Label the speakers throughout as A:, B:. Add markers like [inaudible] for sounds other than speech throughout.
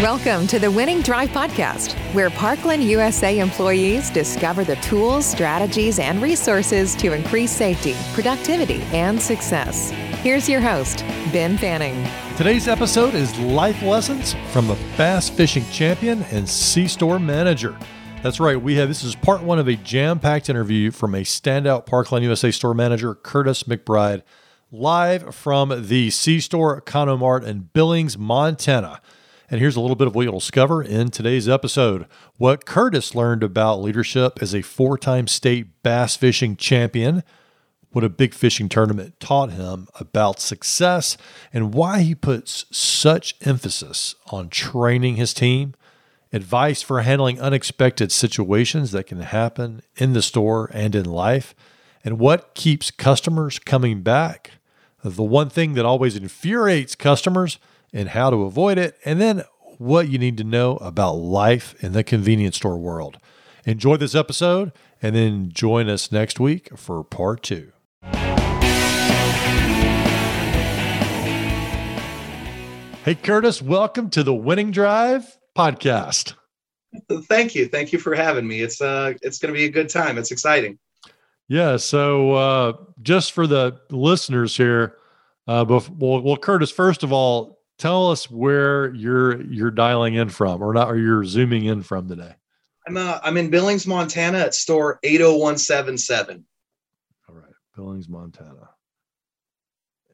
A: Welcome to the Winning Drive Podcast, where Parkland USA employees discover the tools, strategies, and resources to increase safety, productivity, and success. Here's your host, Ben Fanning.
B: Today's episode is life lessons from a bass fishing champion and C store manager. That's right, we have this is part one of a jam packed interview from a standout Parkland USA store manager, Curtis McBride, live from the C store Economart in Billings, Montana. And here's a little bit of what you'll discover in today's episode. What Curtis learned about leadership as a four time state bass fishing champion, what a big fishing tournament taught him about success, and why he puts such emphasis on training his team, advice for handling unexpected situations that can happen in the store and in life, and what keeps customers coming back. The one thing that always infuriates customers and how to avoid it, and then what you need to know about life in the convenience store world. Enjoy this episode and then join us next week for part two. Hey, Curtis, welcome to the Winning Drive podcast.
C: Thank you. Thank you for having me. It's uh it's going to be a good time. It's exciting.
B: Yeah, so uh just for the listeners here, uh before, well, well Curtis, first of all, tell us where you're you're dialing in from or not or you're zooming in from today.
C: I'm uh, i'm in billings montana at store 80177
B: all right. Billings montana.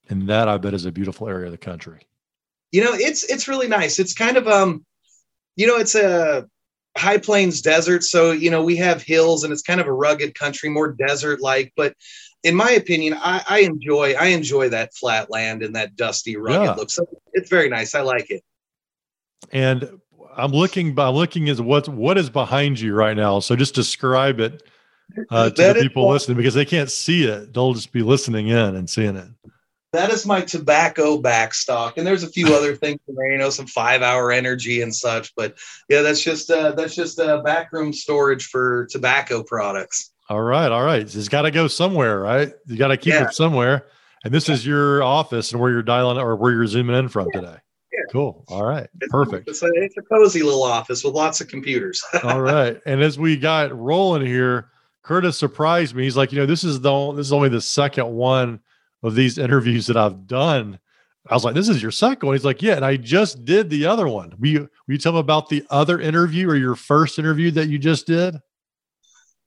B: And that i bet is a beautiful area of the country.
C: You know it's it's really nice. It's kind of um you know it's a high plains desert. So you know we have hills and it's kind of a rugged country more desert like but in my opinion, I, I, enjoy I enjoy that flat land and that dusty, rugged yeah. look. So it's very nice. I like it.
B: And I'm looking by looking at what what is behind you right now. So just describe it uh, to the people listening because they can't see it. They'll just be listening in and seeing it.
C: That is my tobacco backstock, and there's a few other [laughs] things you know, some five hour energy and such. But yeah, that's just uh, that's just a backroom storage for tobacco products.
B: All right, all right. It's got to go somewhere, right? You got to keep yeah. it somewhere. And this is your office and where you're dialing or where you're zooming in from yeah. today. Yeah. Cool. All right. Perfect.
C: It's a, it's a cozy little office with lots of computers. [laughs]
B: all right. And as we got rolling here, Curtis surprised me. He's like, you know, this is the this is only the second one of these interviews that I've done. I was like, this is your second one. He's like, yeah, and I just did the other one. Will you, will you tell him about the other interview or your first interview that you just did?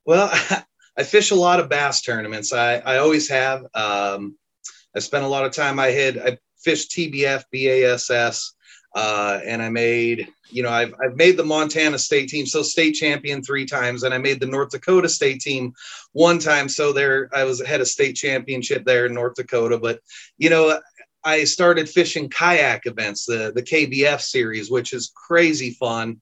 C: Well, [laughs] I fish a lot of bass tournaments. I, I always have. Um, I spent a lot of time. I had I fished TBF, BASS, uh, and I made you know I've I've made the Montana state team, so state champion three times, and I made the North Dakota state team one time. So there I was had a state championship there in North Dakota. But you know I started fishing kayak events, the the KBF series, which is crazy fun.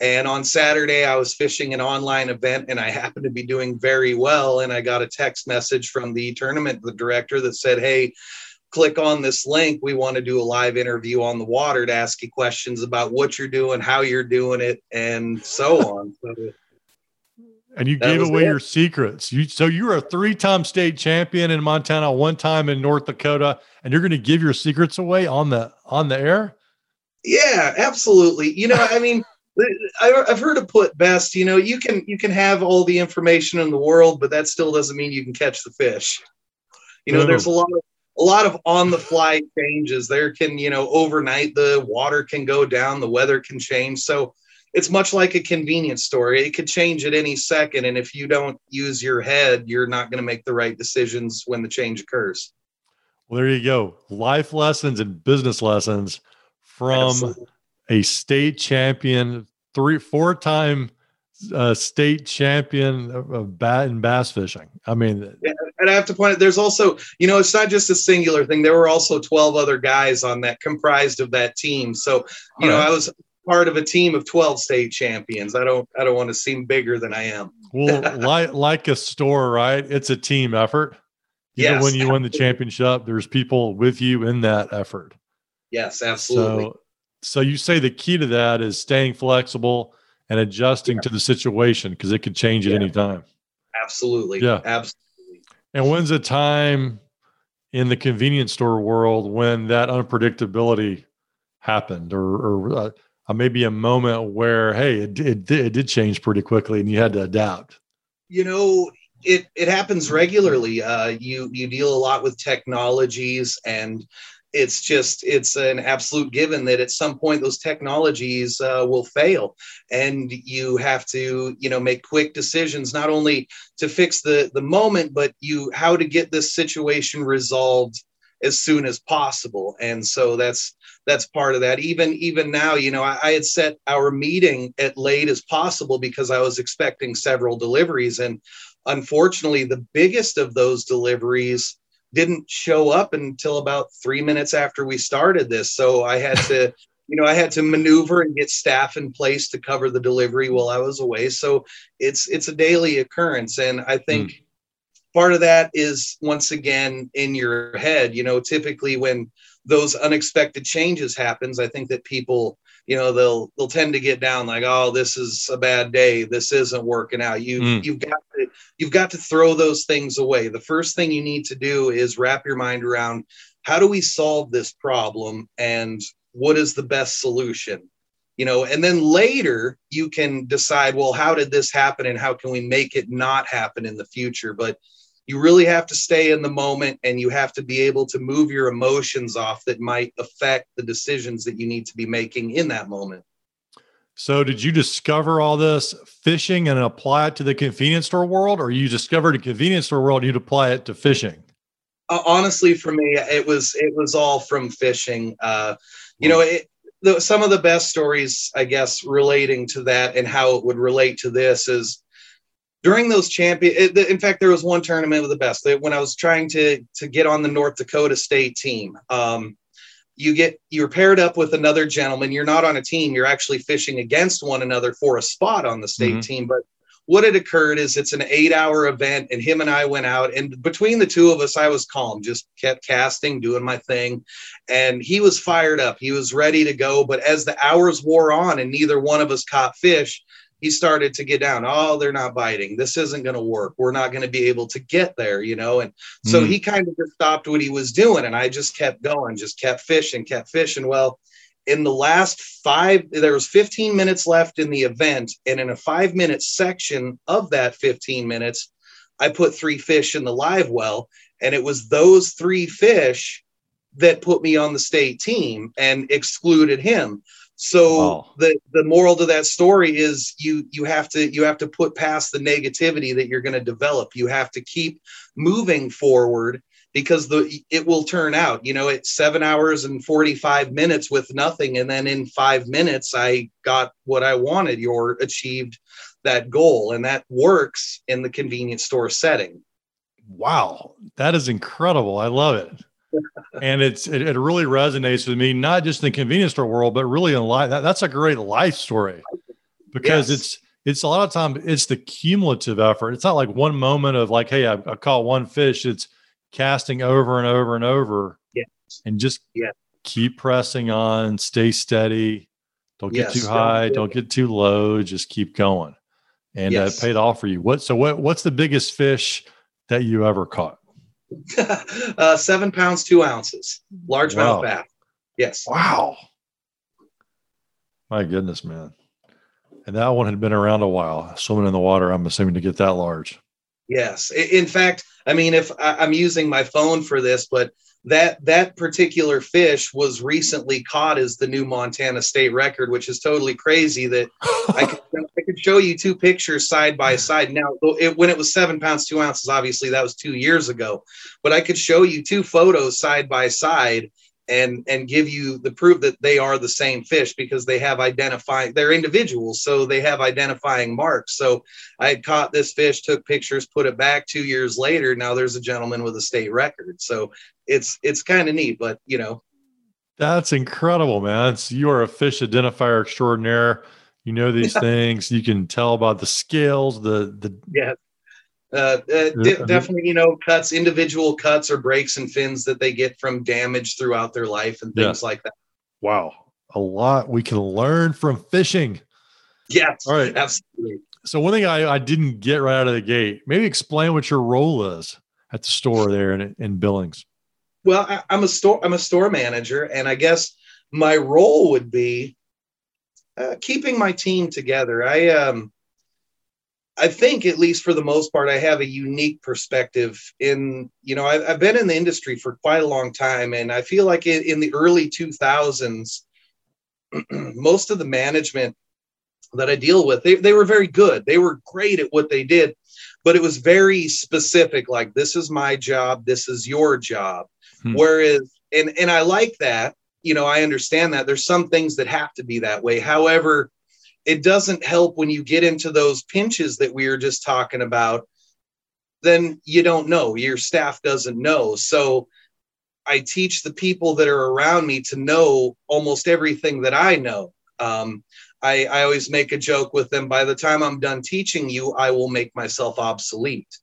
C: And on Saturday, I was fishing an online event and I happened to be doing very well. And I got a text message from the tournament the director that said, Hey, click on this link. We want to do a live interview on the water to ask you questions about what you're doing, how you're doing it, and so [laughs] on. So,
B: and you gave away it. your secrets. You so you were a three-time state champion in Montana, one time in North Dakota, and you're going to give your secrets away on the on the air.
C: Yeah, absolutely. You know, I mean. I've heard it put best. You know, you can you can have all the information in the world, but that still doesn't mean you can catch the fish. You know, there's a lot of a lot of on the fly changes. There can you know overnight the water can go down, the weather can change. So it's much like a convenience store. It could change at any second, and if you don't use your head, you're not going to make the right decisions when the change occurs.
B: Well, there you go. Life lessons and business lessons from Absolutely a state champion, three, four time uh, state champion of, of bat and bass fishing. I mean,
C: yeah, and I have to point out, there's also, you know, it's not just a singular thing. There were also 12 other guys on that comprised of that team. So, you know, right. I was part of a team of 12 state champions. I don't, I don't want to seem bigger than I am.
B: well, [laughs] like, like a store, right? It's a team effort. Even yes, when you absolutely. win the championship, there's people with you in that effort.
C: Yes, absolutely.
B: So so you say the key to that is staying flexible and adjusting yeah. to the situation because it could change yeah. at any time.
C: Absolutely.
B: Yeah.
C: Absolutely.
B: And when's a time in the convenience store world when that unpredictability happened or, or uh, uh, maybe a moment where hey it, it, it did change pretty quickly and you had to adapt
C: you know it it happens regularly uh, you you deal a lot with technologies and it's just it's an absolute given that at some point those technologies uh, will fail. And you have to you know make quick decisions not only to fix the the moment but you how to get this situation resolved as soon as possible. And so that's that's part of that. Even even now you know I, I, had set our meeting at late as possible because i was expecting several deliveries. And unfortunately the biggest of those deliveries didn't show up until about three minutes after we started this. So i had to [laughs] you know i had to maneuver and get staff in place to cover the delivery while i was away. So it's it's a daily occurrence. And i think mm part of that is once again in your head you know typically when those unexpected changes happens i think that people you know they'll they'll tend to get down like oh this is a bad day. This isn't working out. You mm. you've got to you've got to throw those things away. The first thing you need to do is wrap your mind around how do we solve this problem and what is the best solution? You know and then later you can decide well how did this happen and how can we make it not happen in the future? But you really have to stay in the moment and you have to be able to move your emotions off that might affect the decisions that you need to be making in that moment.
B: So, did you discover all this fishing and apply it to the convenience store world, or you discovered a convenience store world and you'd apply it to fishing?
C: Uh, honestly, for me, it was it was all from fishing. Uh, you know, it, the, some of the best stories, I guess, relating to that and how it would relate to this is during those champion in fact there was one tournament of the best. When i was trying to to get on the north dakota state team um, you get you're paired up with another gentleman. You're not on a team. You're actually fishing against one another for a spot on the state mm-hmm. team. But what had occurred is it's an eight hour event and him and i went out and between the two of us i was calm just kept casting doing my thing. And he was fired up. He was ready to go. But as the hours wore on and neither one of us caught fish he started to get down. Oh, they're not biting. This isn't going to work. We're not going to be able to get there, you know. And so mm. he kind of just stopped what he was doing, and I just kept going, just kept fishing, kept fishing. Well, in the last five, there was 15 minutes left in the event, and in a five minute section of that 15 minutes, I put three fish in the live well, and it was those three fish that put me on the state team and excluded him. So oh. the the moral to that story is you you have to you have to put past the negativity that you're going to develop. You have to keep moving forward because the it will turn out. You know, it's seven hours and 45 minutes with nothing, and then in five minutes I got what I wanted. You're achieved that goal, and that works in the convenience store setting.
B: Wow, that is incredible! I love it and it's it, it, really resonates with me, not just in the convenience store world, but really in life. That, that's a great life story because yes. it's it's a lot of time it's the cumulative effort. It's not like one moment of like, hey, I, I caught one fish. It's casting over and over and over,
C: yes.
B: and just yes. keep pressing on, stay steady. Don't get too high, don't get too low. Just keep going, and yes. uh, paid off for you. What so what what's the biggest fish that you ever caught? [laughs]
C: uh, seven pounds, two ounces, largemouth wow. bass. Yes.
B: Wow. My goodness, man. And that one had been around a while, swimming in the water. I'm assuming to get that large.
C: Yes. In fact, I mean, if I'm using my phone for this, but that that particular fish was recently caught as the new Montana state record, which is totally crazy. That I could [laughs] I could show you two pictures side by side. Now, it, when it was seven pounds two ounces, obviously that was two years ago, but I could show you two photos side by side, and and give you the proof that they are the same fish because they have identifying they're individuals so they have identifying marks. So i had caught this fish took pictures put it back two years later. Now there's a gentleman with a state record. So it's it's kind of neat but you know.
B: That's incredible man. It's, you are a fish identifier extraordinaire. You know these [laughs] things. You can tell about the scales the the
C: yeah uh, uh, definitely, you know, cuts, individual cuts or breaks and fins that they get from damage throughout their life and things yeah. like that.
B: Wow. A lot we can learn from fishing.
C: Yes.
B: All right.
C: Absolutely.
B: So, one thing I, I didn't get right out of the gate, maybe explain what your role is at the store there in, in Billings.
C: Well, I, I'm a store, I'm a store manager, and I guess my role would be uh, keeping my team together. I um, I think, at least for the most part, I have a unique perspective. In you know, I've, I've been in the industry for quite a long time, and I feel like in, in the early 2000s, [clears throat] most of the management that I deal with, they, they were very good. They were great at what they did, but it was very specific. Like this is my job, this is your job. Hmm. Whereas, and and I like that. You know, I understand that. There's some things that have to be that way. However, it doesn't help when you get into those pinches that we were just talking about then you don't know your staff doesn't know so i teach the people that are around me to know almost everything that i know um, I, I always make a joke with them by the time i'm done teaching you i will make myself obsolete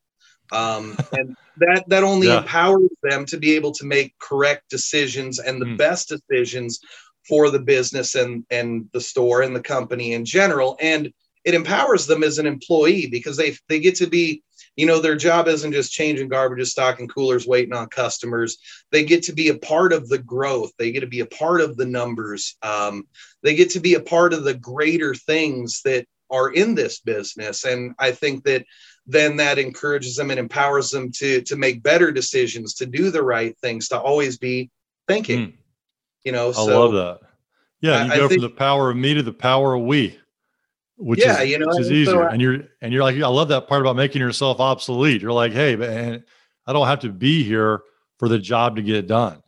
C: um, [laughs] and that that only yeah. empowers them to be able to make correct decisions and the mm. best decisions for the business and and the store and the company in general. And it empowers them as an employee because they they get to be you know their job isn't just changing garbage stocking coolers waiting on customers. They get to be a part of the growth. They get to be a part of the numbers. Um, they get to be a part of the greater things that are in this business. And i think that then that encourages them and empowers them to to make better decisions to do the right things to always be thinking. Mm. You know,
B: I love that. Yeah, you I, go I think, from the power of me to the power of we, which yeah, is, you know, which is easier. So I, and you're and you're like, I love that part about making yourself obsolete. You're like, hey, man, I don't have to be here for the job to get done.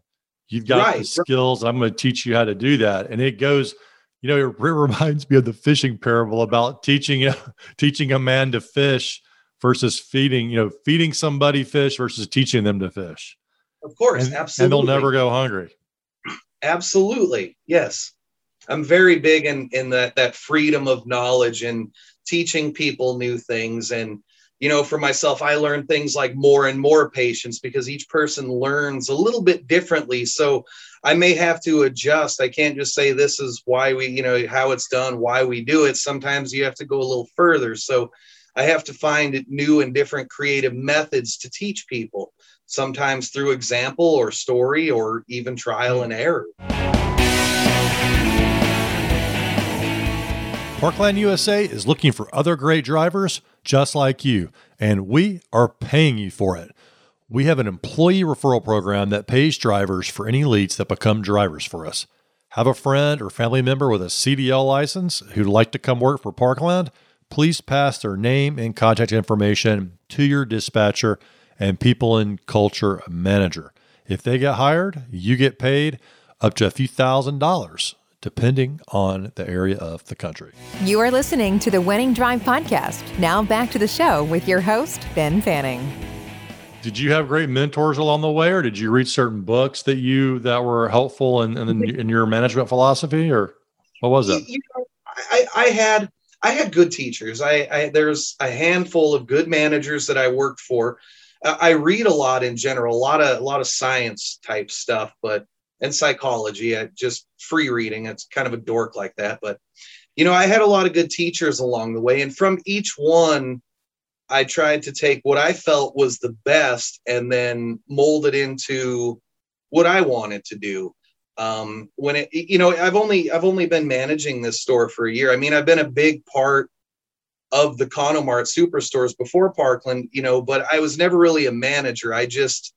B: You've got right, the skills. Right. I'm going to teach you how to do that. And it goes, you know, it [laughs] reminds me of the fishing parable about teaching a, [laughs] teaching a man to fish versus feeding, you know, feeding somebody fish versus teaching them to fish.
C: Of course,
B: and,
C: absolutely.
B: And they'll never go hungry.
C: Absolutely. Yes. I'm very big in, in that, that freedom of knowledge and teaching people new things. And, you know, for myself, I learn things like more and more patience because each person learns a little bit differently. So I may have to adjust. I can't just say this is why we, you know, how it's done, why we do it. Sometimes you have to go a little further. So I have to find new and different creative methods to teach people sometimes through example or story or even trial and error.
B: Parkland USA is looking for other great drivers just like you, and we are paying you for it. We have an employee referral program that pays drivers for any leads that become drivers for us. Have a friend or family member with a CDL license who'd like to come work for Parkland? Please pass their name and contact information to your dispatcher and people and culture manager. If they get hired, you get paid up to a few thousand dollars, depending on the area of the country.
A: You are listening to the Winning Drive podcast. Now back to the show with your host, Ben Fanning.
B: Did you have great mentors along the way, or did you read certain books that you that were helpful in, in, in your management philosophy, or what was that? You know,
C: I, I had I had good teachers. I, I there's a handful of good managers that I worked for I read a lot in general, a lot of a lot of science type stuff, but and psychology. I just free reading. It's kind of a dork like that, but you know, I had a lot of good teachers along the way, and from each one, I tried to take what I felt was the best and then mold it into what I wanted to do. Um, when it, you know, I've only I've only been managing this store for a year. I mean, I've been a big part of the Conomart superstores before Parkland, you know, but I was never really a manager. I just,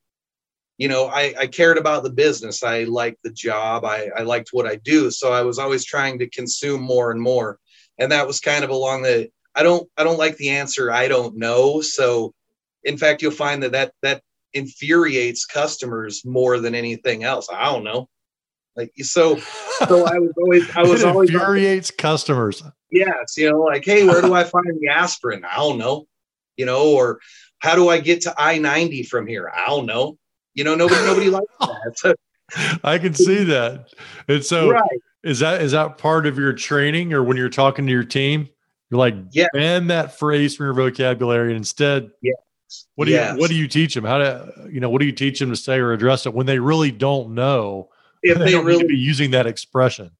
C: you know, I, I cared about the business. I liked the job. I, I liked what I do. So I was always trying to consume more and more. And that was kind of along the, I don't, I don't like the answer. I don't know. So in fact, you'll find that that, that infuriates customers more than anything else. I don't know. Like so, so I was always I [laughs] was always
B: infuriates customers.
C: Yes, you know, like hey, where do I find the aspirin? I don't know. You know, or how do I get to I ninety from here? I don't know. You know, nobody nobody likes [laughs] that. [laughs]
B: I can see that. And so, right. is that is that part of your training, or when you're talking to your team, you're like, yeah. ban that phrase from your vocabulary, and instead,
C: yeah.
B: What do yes. you What do you teach them? How to you know What do you teach them to say or address it when they really don't know? if they, they really be using that expression.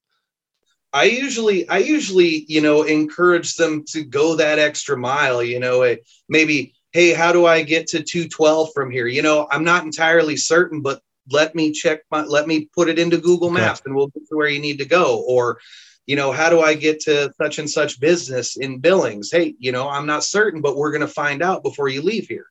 C: I usually, I usually, you know, encourage them to go that extra mile. You know, maybe, hey, how do I get to 212 from here? You know, I'm not entirely certain, but let me check my, let me put it into Google Maps, and we'll get to where you need to go. Or, you know, how do I get to such and such business in Billings? Hey, you know, I'm not certain, but we're going to find out before you leave here.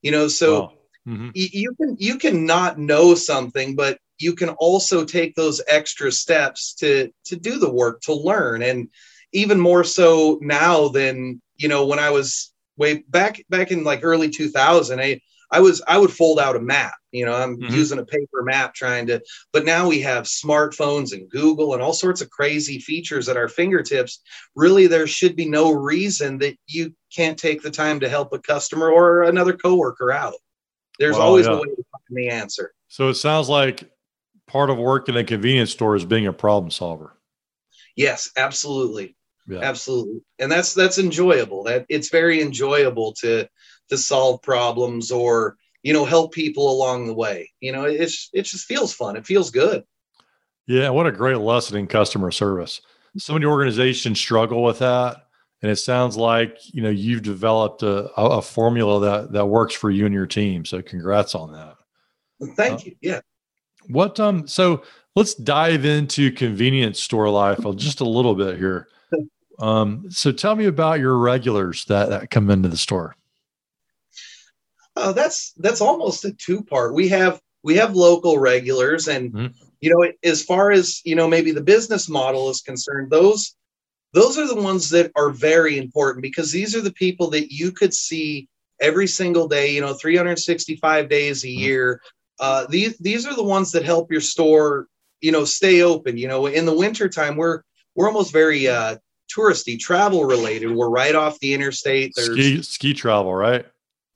C: You know, so.
B: Mhm.
C: you can you can not know something, but you can also take those extra steps to to do the work to learn, and even more so now than you know when I was way back back in like early 2000. I I was I would fold out a map. You know, I'm
B: Mhm.
C: using a paper map trying to, but now we have smartphones and Google and all sorts of crazy features at our fingertips. Really, there should be no reason that you can't take the time to help a customer or another coworker out. There's
B: Wow,
C: always
B: yeah.
C: a way to find the answer.
B: So it sounds like part of working in a convenience store is being a problem solver.
C: Yes, absolutely.
B: Yeah.
C: Absolutely. And that's that's enjoyable. That it's very enjoyable to to solve problems or you know help people along the way. You know, it's it just feels fun. It feels good.
B: Yeah, what a great lesson in customer service. So many organizations struggle with that, and it sounds like you know you've developed a, a a formula that that works for you and your team. So congrats on that.
C: Thank
B: Uh,
C: you. Yeah.
B: What um? So let's dive into convenience store life just a little bit here. Um, so tell me about your regulars that that come into the store.
C: Uh, that's that's almost a two part. We have we have local regulars, and
B: Mhm.
C: you know, as far as you know, maybe the business model is concerned, those those are the ones that are very important because these are the people that you could see every single day. You know, 365 days a
B: Mhm.
C: year. Uh, these these are the ones that help your store, you know, stay open. You know, in the wintertime, we're we're almost very uh, touristy, travel related. We're right off the interstate. There's
B: Ski ski travel, right?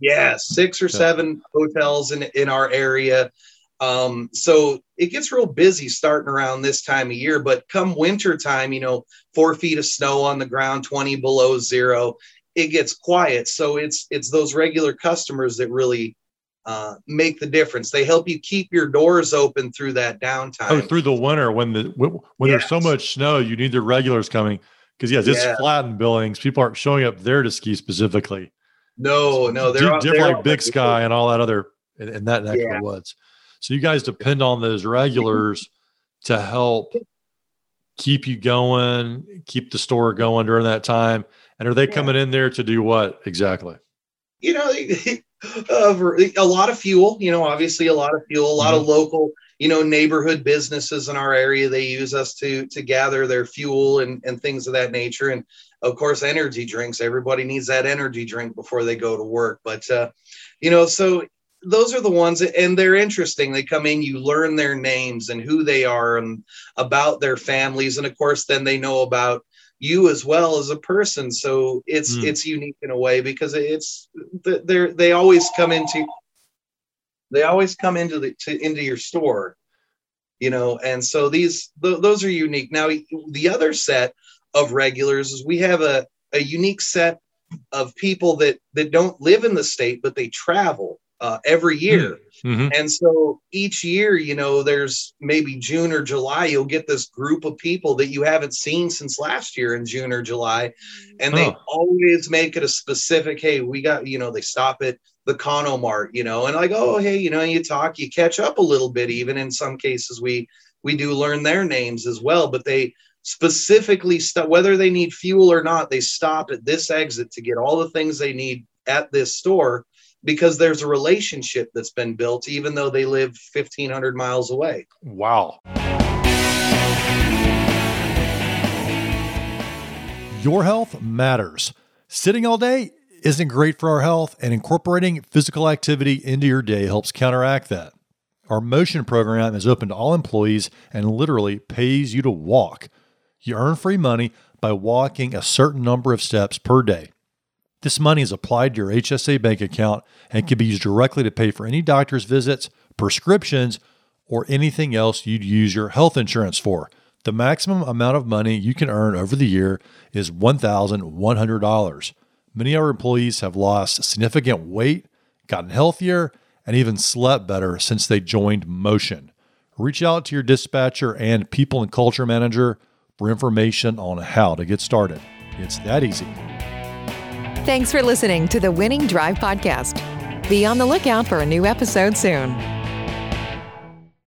C: yeah, six or seven hotels in in our area. Um, so it gets real busy starting around this time of year. But come winter time, you know, four feet of snow on the ground, twenty below zero, it gets quiet. So it's it's those regular customers that really uh, make the difference. They help you keep your doors open through that downtime.
B: Oh, through the winter when the when, when there's so much snow, you need the regulars coming because yes, it's
C: Yeah.
B: flat in Billings. People aren't showing up there to ski specifically.
C: no, no, they're
B: different
C: they're
B: like Big. Sky and all that other in, in that neck of the woods. So you guys depend on those regulars to help keep you going, keep the store going during that time. And are they
C: Yeah.
B: coming in there to do what exactly?
C: you know, [laughs] uh, a lot of fuel, you know, obviously a lot of fuel, a lot of local, you know, neighborhood businesses in our area. They use us to, to gather their fuel and, and things of that nature. And of course, energy drinks, everybody needs that energy drink before they go to work. But, uh, you know, so those are the ones and they're interesting. They come in, you learn their names and who they are and about their families. And of course, then they know about you as well as a person. So it's
B: Hmm.
C: it's unique in a way because it's they're they always come into they always come into the to, into your store you know and so these th- those are unique. Now the other set of regulars is we have a, a unique set of people that that don't live in the state but they travel uh, every year
B: Mhm.
C: and so each year, you know, there's maybe June or July, you'll get this group of people that you haven't seen since last year in June or July. And they
B: Huh.
C: always make it a specific, hey, we got, you know, they stop at the Conomart, you know, and like, oh, hey, you know, you talk, you catch up a little bit. Even in some cases, we we do learn their names as well, but they specifically stop whether they need fuel or not, they stop at this exit to get all the things they need at this store because there's a relationship that's been built, even though they live 1,500 miles away.
B: Wow. Your health matters. Sitting all day isn't great for our health, and incorporating physical activity into your day helps counteract that. Our motion program is open to all employees and literally pays you to walk. You earn free money by walking a certain number of steps per day. This money is applied to your HSA bank account and can be used directly to pay for any doctor's visits, prescriptions, or anything else you'd use your health insurance for. The maximum amount of money you can earn over the year is $1,100. Many of our employees have lost significant weight, gotten healthier, and even slept better since they joined Motion. Reach out to your dispatcher and people and culture manager for information on how to get started. It's that easy.
A: Thanks for listening to the Winning Drive Podcast. Be on the lookout for a new episode soon.